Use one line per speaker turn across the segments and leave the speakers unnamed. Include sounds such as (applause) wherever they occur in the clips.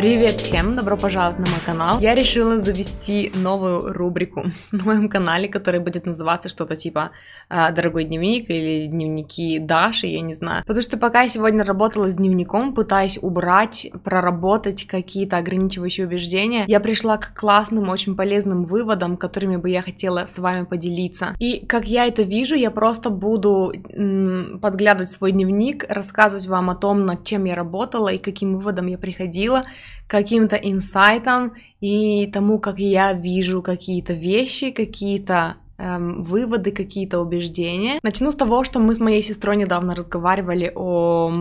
Привет всем, добро пожаловать на мой канал. Я решила завести новую рубрику (laughs) на моем канале, которая будет называться что-то типа а, «Дорогой дневник» или «Дневники Даши», я не знаю. Потому что пока я сегодня работала с дневником, пытаясь убрать, проработать какие-то ограничивающие убеждения, я пришла к классным, очень полезным выводам, которыми бы я хотела с вами поделиться. И как я это вижу, я просто буду подглядывать свой дневник, рассказывать вам о том, над чем я работала и каким выводом я приходила, каким-то инсайтам и тому, как я вижу какие-то вещи, какие-то эм, выводы, какие-то убеждения. Начну с того, что мы с моей сестрой недавно разговаривали о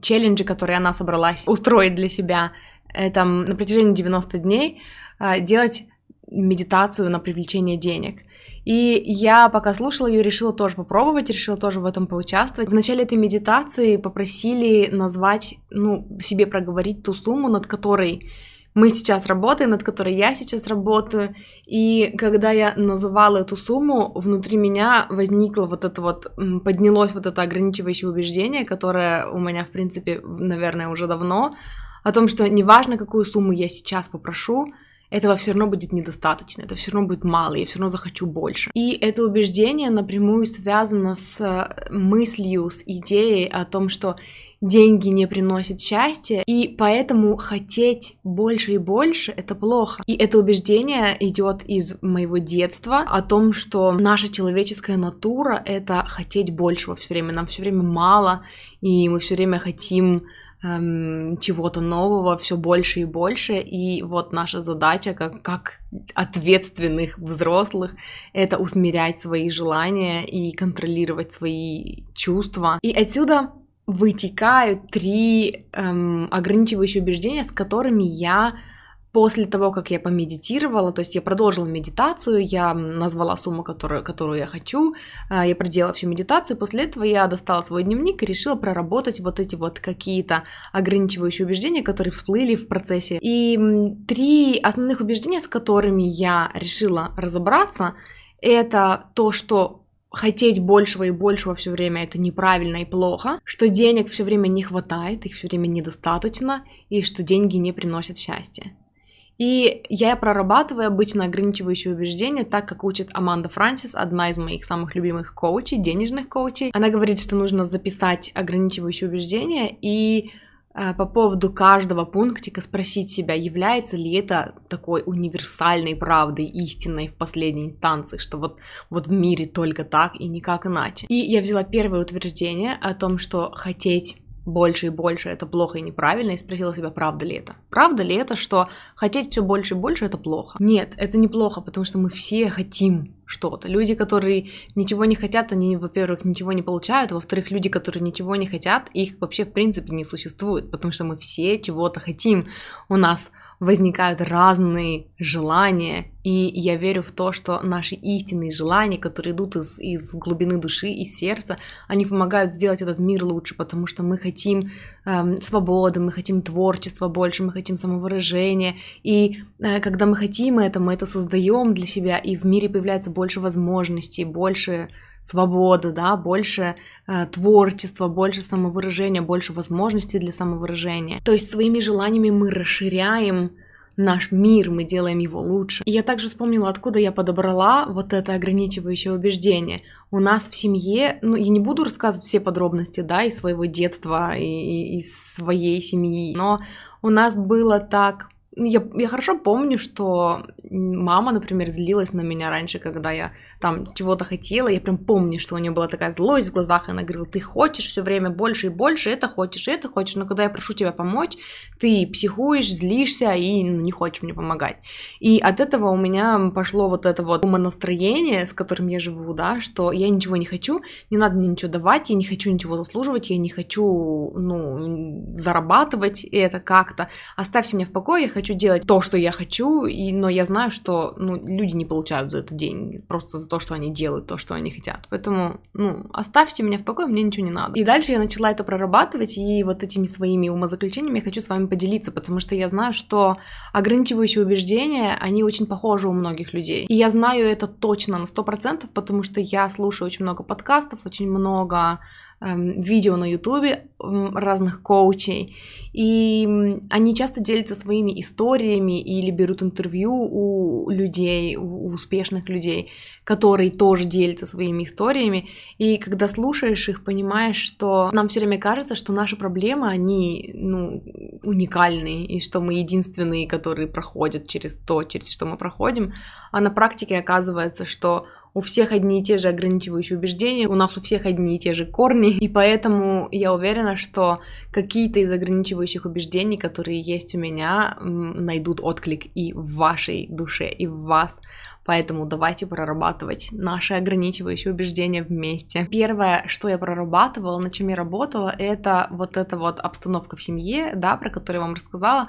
челлендже, который она собралась устроить для себя. Это на протяжении 90 дней э, делать медитацию на привлечение денег. И я пока слушала ее, решила тоже попробовать, решила тоже в этом поучаствовать. В начале этой медитации попросили назвать, ну, себе проговорить ту сумму, над которой мы сейчас работаем, над которой я сейчас работаю. И когда я называла эту сумму, внутри меня возникло вот это вот, поднялось вот это ограничивающее убеждение, которое у меня, в принципе, наверное, уже давно, о том, что неважно, какую сумму я сейчас попрошу, этого все равно будет недостаточно, это все равно будет мало, я все равно захочу больше. И это убеждение напрямую связано с э, мыслью, с идеей о том, что деньги не приносят счастья, и поэтому хотеть больше и больше это плохо. И это убеждение идет из моего детства о том, что наша человеческая натура это хотеть большего все время, нам все время мало, и мы все время хотим эм, чего-то нового все больше и больше. И вот наша задача, как, как ответственных взрослых, это усмирять свои желания и контролировать свои чувства. И отсюда вытекают три эм, ограничивающие убеждения, с которыми я После того, как я помедитировала, то есть я продолжила медитацию, я назвала сумму, которую, которую я хочу, а, я проделала всю медитацию, после этого я достала свой дневник и решила проработать вот эти вот какие-то ограничивающие убеждения, которые всплыли в процессе. И три основных убеждения, с которыми я решила разобраться, это то, что хотеть большего и большего все время это неправильно и плохо, что денег все время не хватает, их все время недостаточно, и что деньги не приносят счастья. И я прорабатываю обычно ограничивающие убеждения, так как учит Аманда Франсис, одна из моих самых любимых коучей, денежных коучей. Она говорит, что нужно записать ограничивающие убеждения и э, по поводу каждого пунктика спросить себя, является ли это такой универсальной правдой, истинной в последней инстанции, что вот, вот в мире только так и никак иначе. И я взяла первое утверждение о том, что хотеть больше и больше это плохо и неправильно, и спросила себя, правда ли это. Правда ли это, что хотеть все больше и больше это плохо? Нет, это не плохо, потому что мы все хотим что-то. Люди, которые ничего не хотят, они, во-первых, ничего не получают, во-вторых, люди, которые ничего не хотят, их вообще в принципе не существует, потому что мы все чего-то хотим. У нас возникают разные желания, и я верю в то, что наши истинные желания, которые идут из, из глубины души и сердца, они помогают сделать этот мир лучше, потому что мы хотим эм, свободы, мы хотим творчества больше, мы хотим самовыражения, и э, когда мы хотим это, мы это создаем для себя, и в мире появляется больше возможностей, больше свободы, да, больше э, творчества, больше самовыражения, больше возможностей для самовыражения. То есть своими желаниями мы расширяем наш мир, мы делаем его лучше. И я также вспомнила, откуда я подобрала вот это ограничивающее убеждение. У нас в семье, ну, я не буду рассказывать все подробности, да, из своего детства, и из своей семьи, но у нас было так я, я хорошо помню, что мама, например, злилась на меня раньше, когда я там чего-то хотела. Я прям помню, что у нее была такая злость в глазах, и она говорила, ты хочешь все время больше и больше, это хочешь, это хочешь, но когда я прошу тебя помочь, ты психуешь, злишься и ну, не хочешь мне помогать. И от этого у меня пошло вот это вот умонастроение, с которым я живу, да, что я ничего не хочу, не надо мне ничего давать, я не хочу ничего заслуживать, я не хочу, ну, зарабатывать это как-то. Оставьте меня в покое, я хочу хочу делать то, что я хочу, и, но я знаю, что ну, люди не получают за это деньги, просто за то, что они делают то, что они хотят. Поэтому, ну, оставьте меня в покое, мне ничего не надо. И дальше я начала это прорабатывать, и вот этими своими умозаключениями я хочу с вами поделиться, потому что я знаю, что ограничивающие убеждения, они очень похожи у многих людей. И я знаю это точно на 100%, потому что я слушаю очень много подкастов, очень много видео на ютубе разных коучей, и они часто делятся своими историями или берут интервью у людей, у успешных людей, которые тоже делятся своими историями, и когда слушаешь их, понимаешь, что нам все время кажется, что наши проблемы, они ну, уникальные, и что мы единственные, которые проходят через то, через что мы проходим, а на практике оказывается, что у всех одни и те же ограничивающие убеждения, у нас у всех одни и те же корни, и поэтому я уверена, что какие-то из ограничивающих убеждений, которые есть у меня, найдут отклик и в вашей душе, и в вас. Поэтому давайте прорабатывать наши ограничивающие убеждения вместе. Первое, что я прорабатывала, над чем я работала, это вот эта вот обстановка в семье, да, про которую я вам рассказала.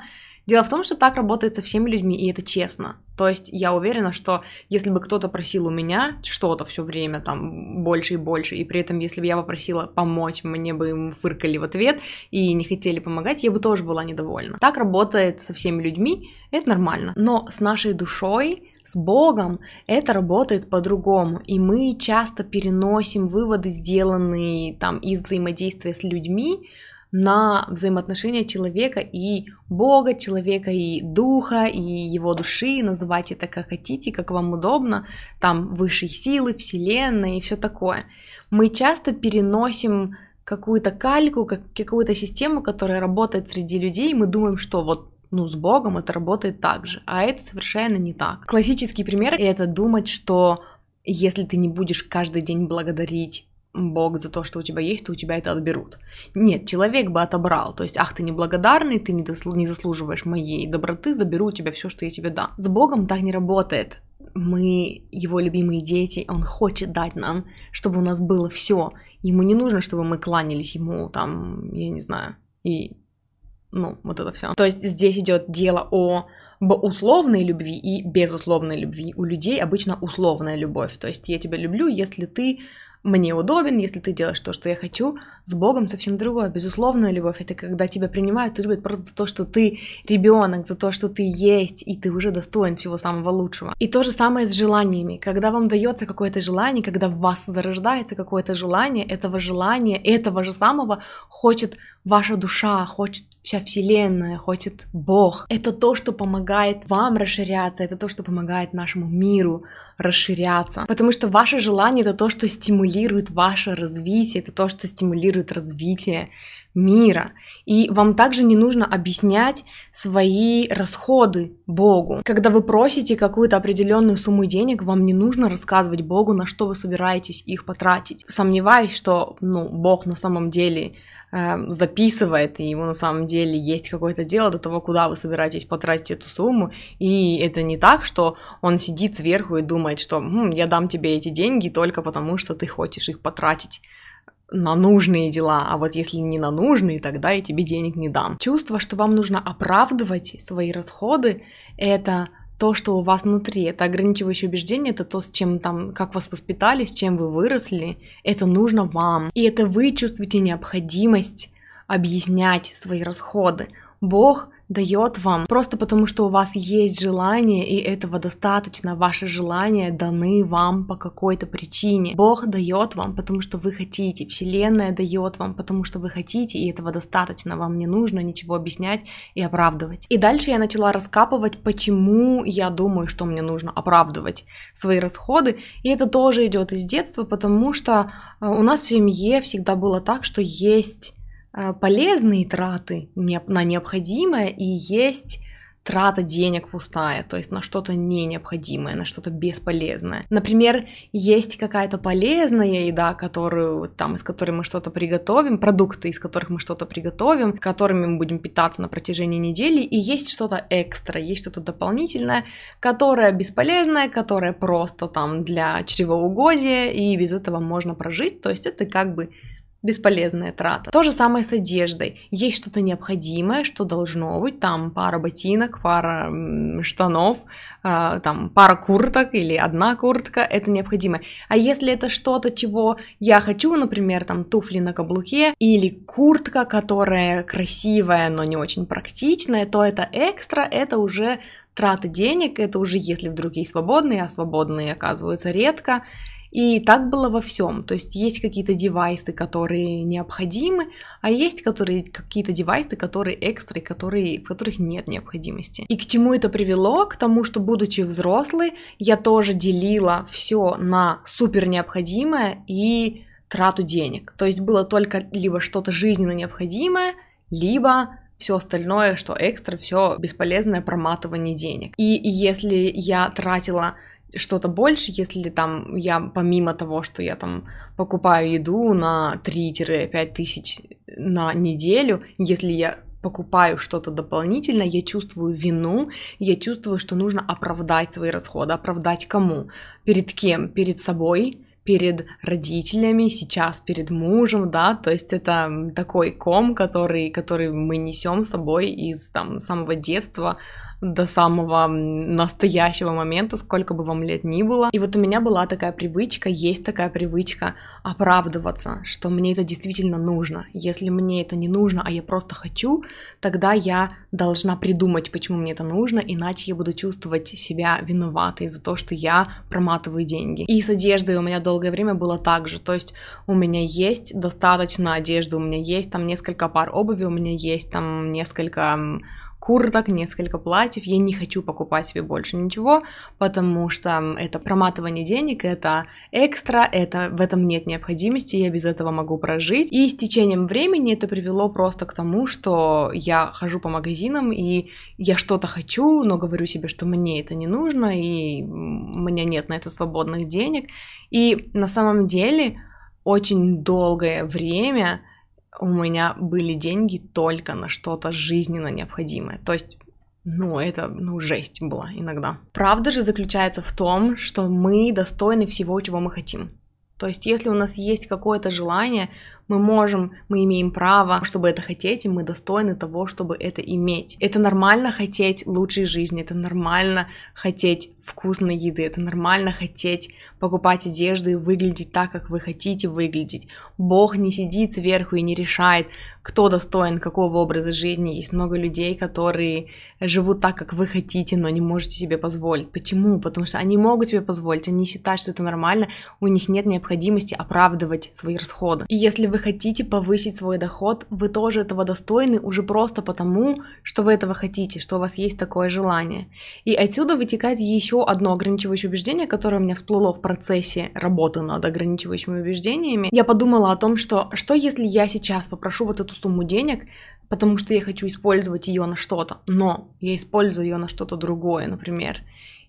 Дело в том, что так работает со всеми людьми, и это честно. То есть я уверена, что если бы кто-то просил у меня что-то все время, там, больше и больше, и при этом, если бы я попросила помочь, мне бы им фыркали в ответ и не хотели помогать, я бы тоже была недовольна. Так работает со всеми людьми, это нормально. Но с нашей душой с Богом это работает по-другому, и мы часто переносим выводы, сделанные там из взаимодействия с людьми, на взаимоотношения человека и Бога, человека и духа, и его души, называйте это как хотите, как вам удобно, там высшие силы, вселенная и все такое. Мы часто переносим какую-то кальку, как, какую-то систему, которая работает среди людей, и мы думаем, что вот ну, с Богом это работает так же, а это совершенно не так. Классический пример — это думать, что если ты не будешь каждый день благодарить Бог за то, что у тебя есть, то у тебя это отберут. Нет, человек бы отобрал. То есть, ах, ты неблагодарный, ты не, дослу- не заслуживаешь моей доброты, заберу у тебя все, что я тебе дам. С Богом так не работает. Мы его любимые дети, он хочет дать нам, чтобы у нас было все. Ему не нужно, чтобы мы кланялись ему, там, я не знаю, и ну, вот это все. То есть здесь идет дело о условной любви и безусловной любви. У людей обычно условная любовь. То есть я тебя люблю, если ты мне удобен, если ты делаешь то, что я хочу, с Богом совсем другое. Безусловная любовь это когда тебя принимают и любят просто за то, что ты ребенок, за то, что ты есть, и ты уже достоин всего самого лучшего. И то же самое с желаниями. Когда вам дается какое-то желание, когда в вас зарождается какое-то желание, этого желания, этого же самого хочет ваша душа, хочет вся Вселенная, хочет Бог. Это то, что помогает вам расширяться, это то, что помогает нашему миру расширяться. Потому что ваше желание это то, что стимулирует ваше развитие, это то, что стимулирует развитие мира. И вам также не нужно объяснять свои расходы Богу. Когда вы просите какую-то определенную сумму денег, вам не нужно рассказывать Богу, на что вы собираетесь их потратить. Сомневаюсь, что ну, Бог на самом деле Эм, записывает, и ему на самом деле есть какое-то дело до того, куда вы собираетесь потратить эту сумму, и это не так, что он сидит сверху и думает, что хм, я дам тебе эти деньги только потому, что ты хочешь их потратить на нужные дела, а вот если не на нужные, тогда я тебе денег не дам. Чувство, что вам нужно оправдывать свои расходы, это то, что у вас внутри, это ограничивающее убеждение, это то, с чем там, как вас воспитали, с чем вы выросли, это нужно вам. И это вы чувствуете необходимость объяснять свои расходы. Бог дает вам, просто потому что у вас есть желание, и этого достаточно, ваши желания даны вам по какой-то причине. Бог дает вам, потому что вы хотите, Вселенная дает вам, потому что вы хотите, и этого достаточно, вам не нужно ничего объяснять и оправдывать. И дальше я начала раскапывать, почему я думаю, что мне нужно оправдывать свои расходы, и это тоже идет из детства, потому что э, у нас в семье всегда было так, что есть полезные траты на необходимое и есть трата денег пустая, то есть на что-то не необходимое, на что-то бесполезное. Например, есть какая-то полезная еда, которую там из которой мы что-то приготовим, продукты, из которых мы что-то приготовим, которыми мы будем питаться на протяжении недели, и есть что-то экстра, есть что-то дополнительное, которое бесполезное, которое просто там для чревоугодия, и без этого можно прожить, то есть это как бы бесполезная трата. То же самое с одеждой. Есть что-то необходимое, что должно быть, там пара ботинок, пара штанов, э, там пара курток или одна куртка, это необходимо. А если это что-то, чего я хочу, например, там туфли на каблуке или куртка, которая красивая, но не очень практичная, то это экстра, это уже трата денег, это уже если вдруг есть свободные, а свободные оказываются редко, и так было во всем. То есть есть какие-то девайсы, которые необходимы, а есть которые, какие-то девайсы, которые экстры, которые, в которых нет необходимости. И к чему это привело? К тому, что будучи взрослой, я тоже делила все на супер необходимое и трату денег. То есть было только либо что-то жизненно необходимое, либо все остальное, что экстра, все бесполезное проматывание денег. И если я тратила что-то больше, если там я помимо того, что я там покупаю еду на 3-5 тысяч на неделю, если я покупаю что-то дополнительно, я чувствую вину, я чувствую, что нужно оправдать свои расходы. Оправдать кому? Перед кем? Перед собой, перед родителями, сейчас перед мужем, да, то есть это такой ком, который, который мы несем с собой из там самого детства, до самого настоящего момента, сколько бы вам лет ни было. И вот у меня была такая привычка, есть такая привычка оправдываться, что мне это действительно нужно. Если мне это не нужно, а я просто хочу, тогда я должна придумать, почему мне это нужно, иначе я буду чувствовать себя виноватой за то, что я проматываю деньги. И с одеждой у меня долгое время было так же, то есть у меня есть достаточно одежды, у меня есть там несколько пар обуви, у меня есть там несколько курток, несколько платьев. Я не хочу покупать себе больше ничего, потому что это проматывание денег, это экстра, это в этом нет необходимости, я без этого могу прожить. И с течением времени это привело просто к тому, что я хожу по магазинам и я что-то хочу, но говорю себе, что мне это не нужно, и у меня нет на это свободных денег. И на самом деле очень долгое время у меня были деньги только на что-то жизненно необходимое. То есть ну, это, ну, жесть была иногда. Правда же заключается в том, что мы достойны всего, чего мы хотим. То есть, если у нас есть какое-то желание, мы можем, мы имеем право, чтобы это хотеть, и мы достойны того, чтобы это иметь. Это нормально хотеть лучшей жизни, это нормально хотеть вкусной еды, это нормально хотеть покупать одежду и выглядеть так, как вы хотите выглядеть. Бог не сидит сверху и не решает, кто достоин какого образа жизни. Есть много людей, которые живут так, как вы хотите, но не можете себе позволить. Почему? Потому что они могут себе позволить, они считают, что это нормально, у них нет необходимости оправдывать свои расходы. И если вы хотите повысить свой доход, вы тоже этого достойны уже просто потому, что вы этого хотите, что у вас есть такое желание. И отсюда вытекает еще одно ограничивающее убеждение, которое у меня всплыло в процессе работы над ограничивающими убеждениями. Я подумала о том, что что если я сейчас попрошу вот эту сумму денег, потому что я хочу использовать ее на что-то, но я использую ее на что-то другое, например,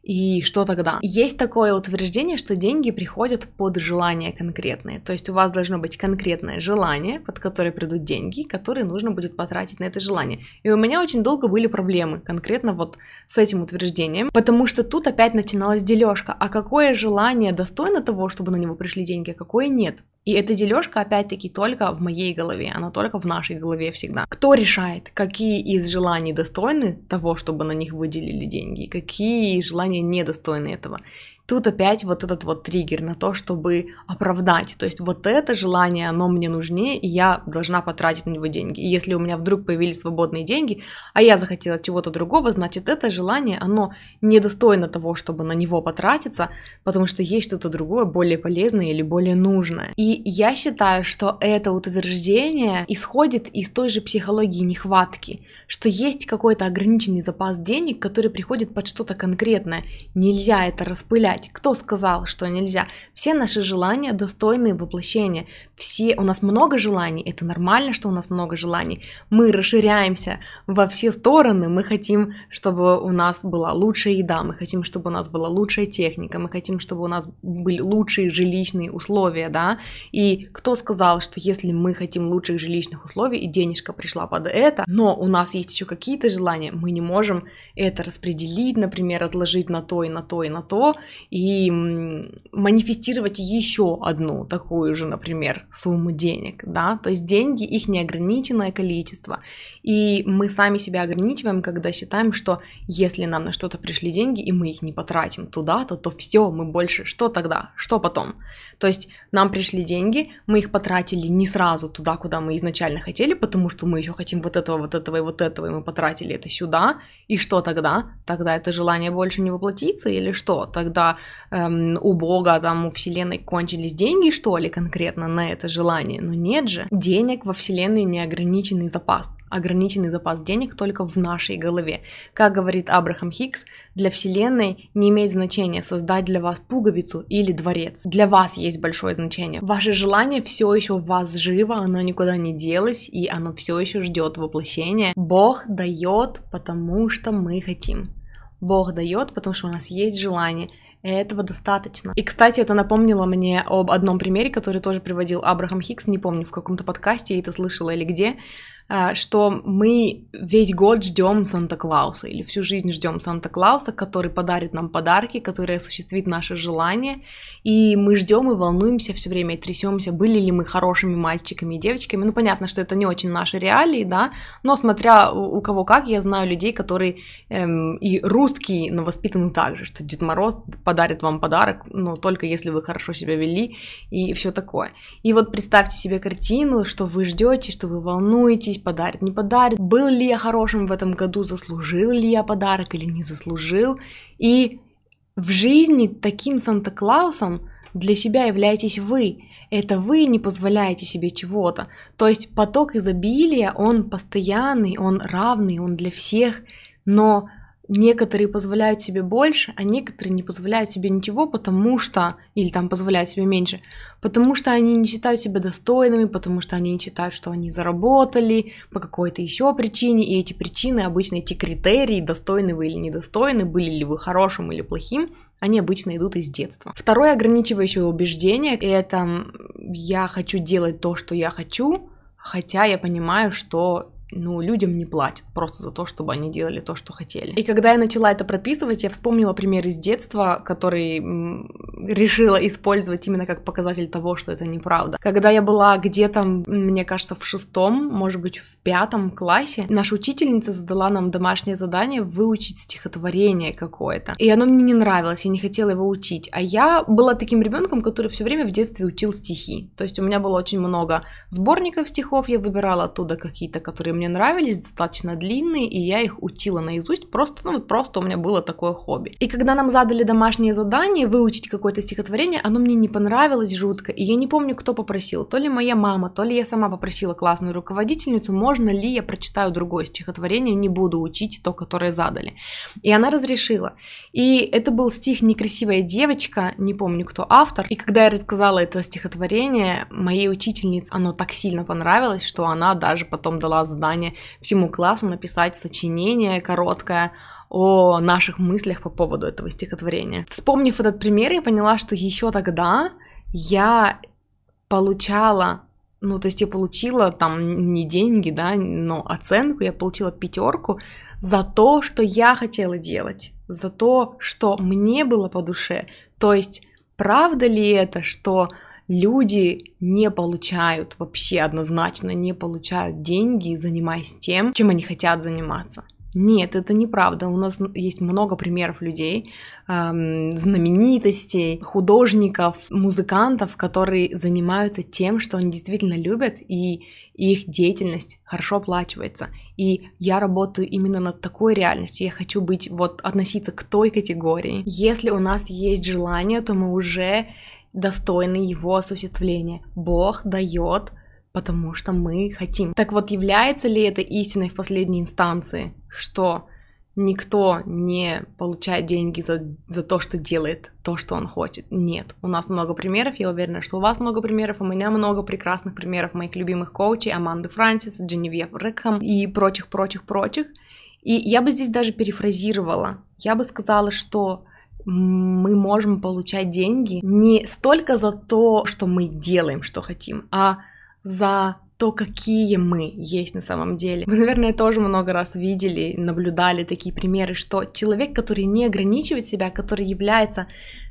и что тогда? Есть такое утверждение, что деньги приходят под желания конкретные. То есть у вас должно быть конкретное желание, под которое придут деньги, которые нужно будет потратить на это желание. И у меня очень долго были проблемы конкретно вот с этим утверждением, потому что тут опять начиналась дележка. А какое желание достойно того, чтобы на него пришли деньги, а какое нет? И эта дележка, опять-таки, только в моей голове, она только в нашей голове всегда. Кто решает, какие из желаний достойны того, чтобы на них выделили деньги, какие желания недостойны этого? Тут опять вот этот вот триггер на то, чтобы оправдать. То есть вот это желание, оно мне нужнее, и я должна потратить на него деньги. И если у меня вдруг появились свободные деньги, а я захотела чего-то другого, значит это желание, оно недостойно того, чтобы на него потратиться, потому что есть что-то другое, более полезное или более нужное. И я считаю, что это утверждение исходит из той же психологии нехватки, что есть какой-то ограниченный запас денег, который приходит под что-то конкретное. Нельзя это распылять. Кто сказал, что нельзя? Все наши желания достойны воплощения. Все, у нас много желаний, это нормально, что у нас много желаний. Мы расширяемся во все стороны, мы хотим, чтобы у нас была лучшая еда, мы хотим, чтобы у нас была лучшая техника, мы хотим, чтобы у нас были лучшие жилищные условия, да. И кто сказал, что если мы хотим лучших жилищных условий и денежка пришла под это, но у нас есть еще какие-то желания, мы не можем это распределить, например, отложить на то и на то и на то, и манифестировать еще одну такую же, например, сумму денег, да, то есть деньги, их неограниченное количество, и мы сами себя ограничиваем, когда считаем, что если нам на что-то пришли деньги, и мы их не потратим туда-то, то все, мы больше, что тогда, что потом? То есть нам пришли деньги, мы их потратили не сразу туда, куда мы изначально хотели, потому что мы еще хотим вот этого, вот этого и вот этого, и мы потратили это сюда, и что тогда? Тогда это желание больше не воплотится или что? Тогда эм, у Бога, там, у Вселенной кончились деньги, что ли, конкретно на это желание? Но нет же. Денег во Вселенной неограниченный запас ограниченный запас денег только в нашей голове. Как говорит Абрахам Хикс, для Вселенной не имеет значения создать для вас пуговицу или дворец. Для вас есть большое значение. Ваше желание все еще в вас живо, оно никуда не делось, и оно все еще ждет воплощения. Бог дает, потому что мы хотим. Бог дает, потому что у нас есть желание. Этого достаточно. И, кстати, это напомнило мне об одном примере, который тоже приводил Абрахам Хикс, не помню, в каком-то подкасте я это слышала или где, что мы весь год ждем Санта-Клауса или всю жизнь ждем Санта-Клауса, который подарит нам подарки, который осуществит наши желания, и мы ждем и волнуемся все время и трясемся, были ли мы хорошими мальчиками и девочками. Ну, понятно, что это не очень наши реалии, да, но смотря у кого как, я знаю людей, которые эм, и русские, но воспитаны так же, что Дед Мороз подарит вам подарок, но только если вы хорошо себя вели и все такое. И вот представьте себе картину, что вы ждете, что вы волнуетесь, подарит, не подарит, был ли я хорошим в этом году, заслужил ли я подарок или не заслужил. И в жизни таким Санта-Клаусом для себя являетесь вы. Это вы не позволяете себе чего-то. То есть поток изобилия, он постоянный, он равный, он для всех, но некоторые позволяют себе больше, а некоторые не позволяют себе ничего, потому что, или там позволяют себе меньше, потому что они не считают себя достойными, потому что они не считают, что они заработали по какой-то еще причине, и эти причины, обычно эти критерии, достойны вы или недостойны, были ли вы хорошим или плохим, они обычно идут из детства. Второе ограничивающее убеждение – это я хочу делать то, что я хочу, хотя я понимаю, что ну, людям не платят просто за то, чтобы они делали то, что хотели. И когда я начала это прописывать, я вспомнила пример из детства, который решила использовать именно как показатель того, что это неправда. Когда я была где-то, мне кажется, в шестом, может быть, в пятом классе, наша учительница задала нам домашнее задание выучить стихотворение какое-то. И оно мне не нравилось, я не хотела его учить. А я была таким ребенком, который все время в детстве учил стихи. То есть у меня было очень много сборников стихов, я выбирала оттуда какие-то, которые мне нравились, достаточно длинные, и я их учила наизусть, просто, ну вот просто у меня было такое хобби. И когда нам задали домашнее задание выучить какое-то стихотворение, оно мне не понравилось жутко, и я не помню, кто попросил, то ли моя мама, то ли я сама попросила классную руководительницу, можно ли я прочитаю другое стихотворение, не буду учить то, которое задали. И она разрешила. И это был стих «Некрасивая девочка», не помню, кто автор. И когда я рассказала это стихотворение, моей учительнице оно так сильно понравилось, что она даже потом дала задание задание всему классу написать сочинение короткое о наших мыслях по поводу этого стихотворения. Вспомнив этот пример, я поняла, что еще тогда я получала ну, то есть я получила там не деньги, да, но оценку, я получила пятерку за то, что я хотела делать, за то, что мне было по душе. То есть, правда ли это, что люди не получают вообще однозначно, не получают деньги, занимаясь тем, чем они хотят заниматься. Нет, это неправда. У нас есть много примеров людей, эм, знаменитостей, художников, музыкантов, которые занимаются тем, что они действительно любят, и их деятельность хорошо оплачивается. И я работаю именно над такой реальностью. Я хочу быть, вот, относиться к той категории. Если у нас есть желание, то мы уже достойны его осуществления. Бог дает, потому что мы хотим. Так вот, является ли это истиной в последней инстанции, что никто не получает деньги за, за то, что делает то, что он хочет. Нет. У нас много примеров, я уверена, что у вас много примеров, у меня много прекрасных примеров моих любимых коучей, Аманды Франсис, Дженевьев Рекхам и прочих-прочих-прочих. И я бы здесь даже перефразировала. Я бы сказала, что мы можем получать деньги не столько за то, что мы делаем, что хотим, а за то, какие мы есть на самом деле. Вы, наверное, тоже много раз видели, наблюдали такие примеры, что человек, который не ограничивает себя, который является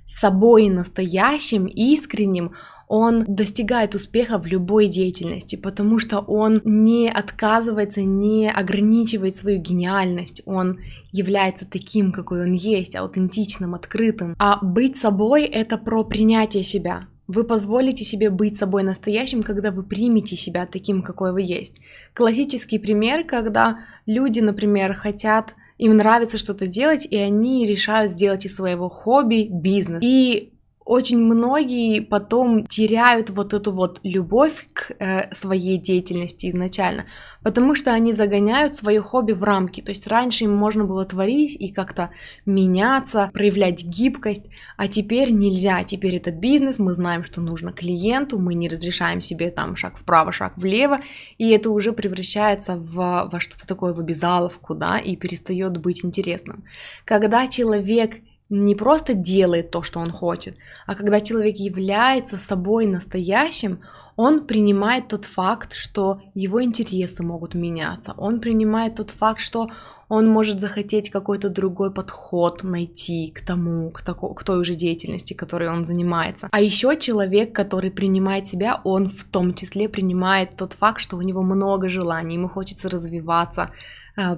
собой настоящим, искренним, он достигает успеха в любой деятельности, потому что он не отказывается, не ограничивает свою гениальность, он является таким, какой он есть, аутентичным, открытым. А быть собой — это про принятие себя, вы позволите себе быть собой настоящим, когда вы примете себя таким, какой вы есть. Классический пример, когда люди, например, хотят, им нравится что-то делать, и они решают сделать из своего хобби бизнес. И очень многие потом теряют вот эту вот любовь к э, своей деятельности изначально, потому что они загоняют свое хобби в рамки. То есть раньше им можно было творить и как-то меняться, проявлять гибкость, а теперь нельзя. Теперь это бизнес, мы знаем, что нужно клиенту, мы не разрешаем себе там шаг вправо, шаг влево, и это уже превращается в, во что-то такое, в обязаловку, да, и перестает быть интересным. Когда человек не просто делает то, что он хочет, а когда человек является собой настоящим, он принимает тот факт, что его интересы могут меняться, он принимает тот факт, что он может захотеть какой-то другой подход найти к тому, к, тако, к той уже деятельности, которой он занимается. А еще человек, который принимает себя, он в том числе принимает тот факт, что у него много желаний, ему хочется развиваться,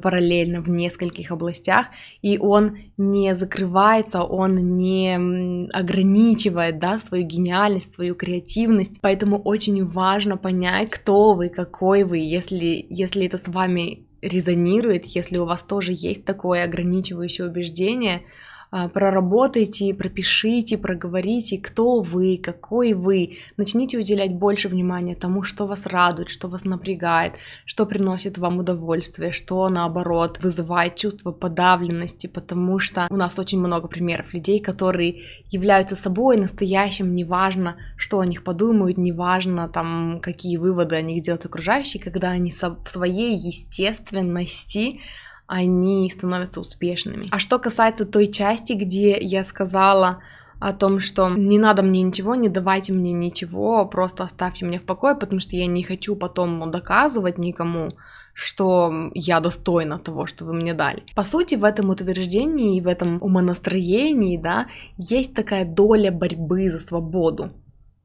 параллельно в нескольких областях, и он не закрывается, он не ограничивает да, свою гениальность, свою креативность. Поэтому очень важно понять, кто вы, какой вы, если, если это с вами резонирует, если у вас тоже есть такое ограничивающее убеждение, а, проработайте, пропишите, проговорите, кто вы, какой вы. Начните уделять больше внимания тому, что вас радует, что вас напрягает, что приносит вам удовольствие, что наоборот вызывает чувство подавленности, потому что у нас очень много примеров людей, которые являются собой настоящим, неважно, что о них подумают, неважно там, какие выводы о них делают окружающие, когда они в своей естественности они становятся успешными. А что касается той части, где я сказала о том, что не надо мне ничего, не давайте мне ничего, просто оставьте меня в покое, потому что я не хочу потом доказывать никому, что я достойна того, что вы мне дали. По сути, в этом утверждении и в этом умонастроении, да, есть такая доля борьбы за свободу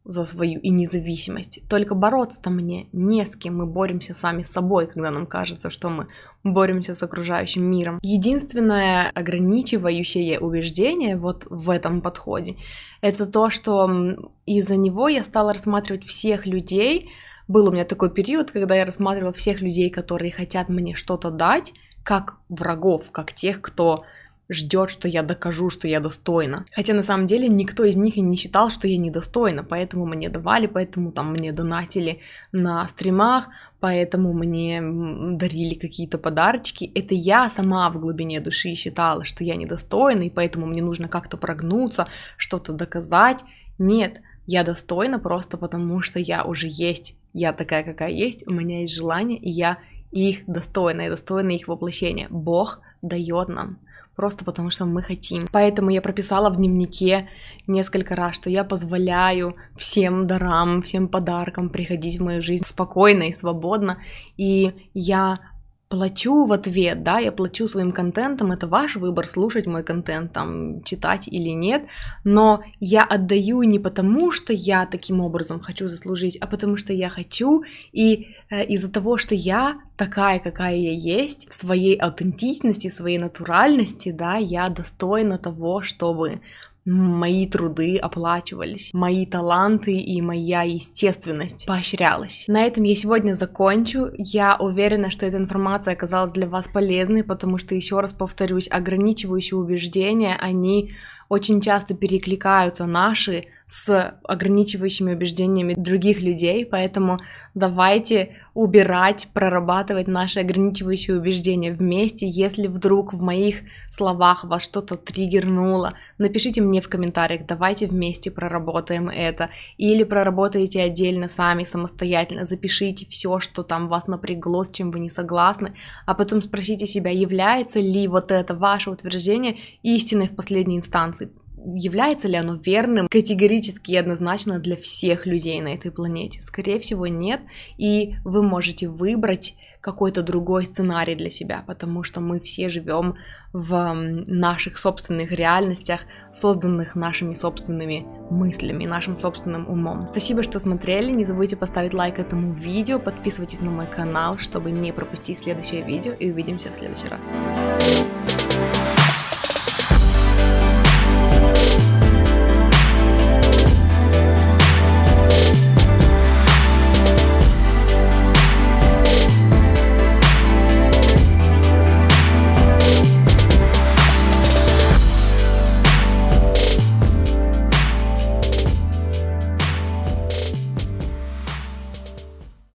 за свою и независимость. Только бороться-то мне не с кем, мы боремся сами с собой, когда нам кажется, что мы боремся с окружающим миром. Единственное ограничивающее убеждение вот в этом подходе, это то, что из-за него я стала рассматривать всех людей, был у меня такой период, когда я рассматривала всех людей, которые хотят мне что-то дать, как врагов, как тех, кто ждет, что я докажу, что я достойна. Хотя на самом деле никто из них и не считал, что я недостойна, поэтому мне давали, поэтому там мне донатили на стримах, поэтому мне дарили какие-то подарочки. Это я сама в глубине души считала, что я недостойна, и поэтому мне нужно как-то прогнуться, что-то доказать. Нет, я достойна просто потому, что я уже есть. Я такая, какая есть, у меня есть желание, и я их достойна, и достойна их воплощения. Бог дает нам просто потому что мы хотим. Поэтому я прописала в дневнике несколько раз, что я позволяю всем дарам, всем подаркам приходить в мою жизнь спокойно и свободно, и я плачу в ответ, да, я плачу своим контентом, это ваш выбор, слушать мой контент, там, читать или нет, но я отдаю не потому, что я таким образом хочу заслужить, а потому что я хочу, и э, из-за того, что я такая, какая я есть, в своей аутентичности, в своей натуральности, да, я достойна того, чтобы мои труды оплачивались, мои таланты и моя естественность поощрялась. На этом я сегодня закончу. Я уверена, что эта информация оказалась для вас полезной, потому что, еще раз повторюсь, ограничивающие убеждения, они очень часто перекликаются наши с ограничивающими убеждениями других людей, поэтому давайте убирать, прорабатывать наши ограничивающие убеждения вместе. Если вдруг в моих словах вас что-то триггернуло, напишите мне в комментариях, давайте вместе проработаем это. Или проработайте отдельно сами, самостоятельно, запишите все, что там вас напрягло, с чем вы не согласны, а потом спросите себя, является ли вот это ваше утверждение истиной в последней инстанции является ли оно верным категорически и однозначно для всех людей на этой планете? Скорее всего, нет. И вы можете выбрать, какой-то другой сценарий для себя, потому что мы все живем в наших собственных реальностях, созданных нашими собственными мыслями, нашим собственным умом. Спасибо, что смотрели, не забудьте поставить лайк этому видео, подписывайтесь на мой канал, чтобы не пропустить следующее видео и увидимся в следующий раз.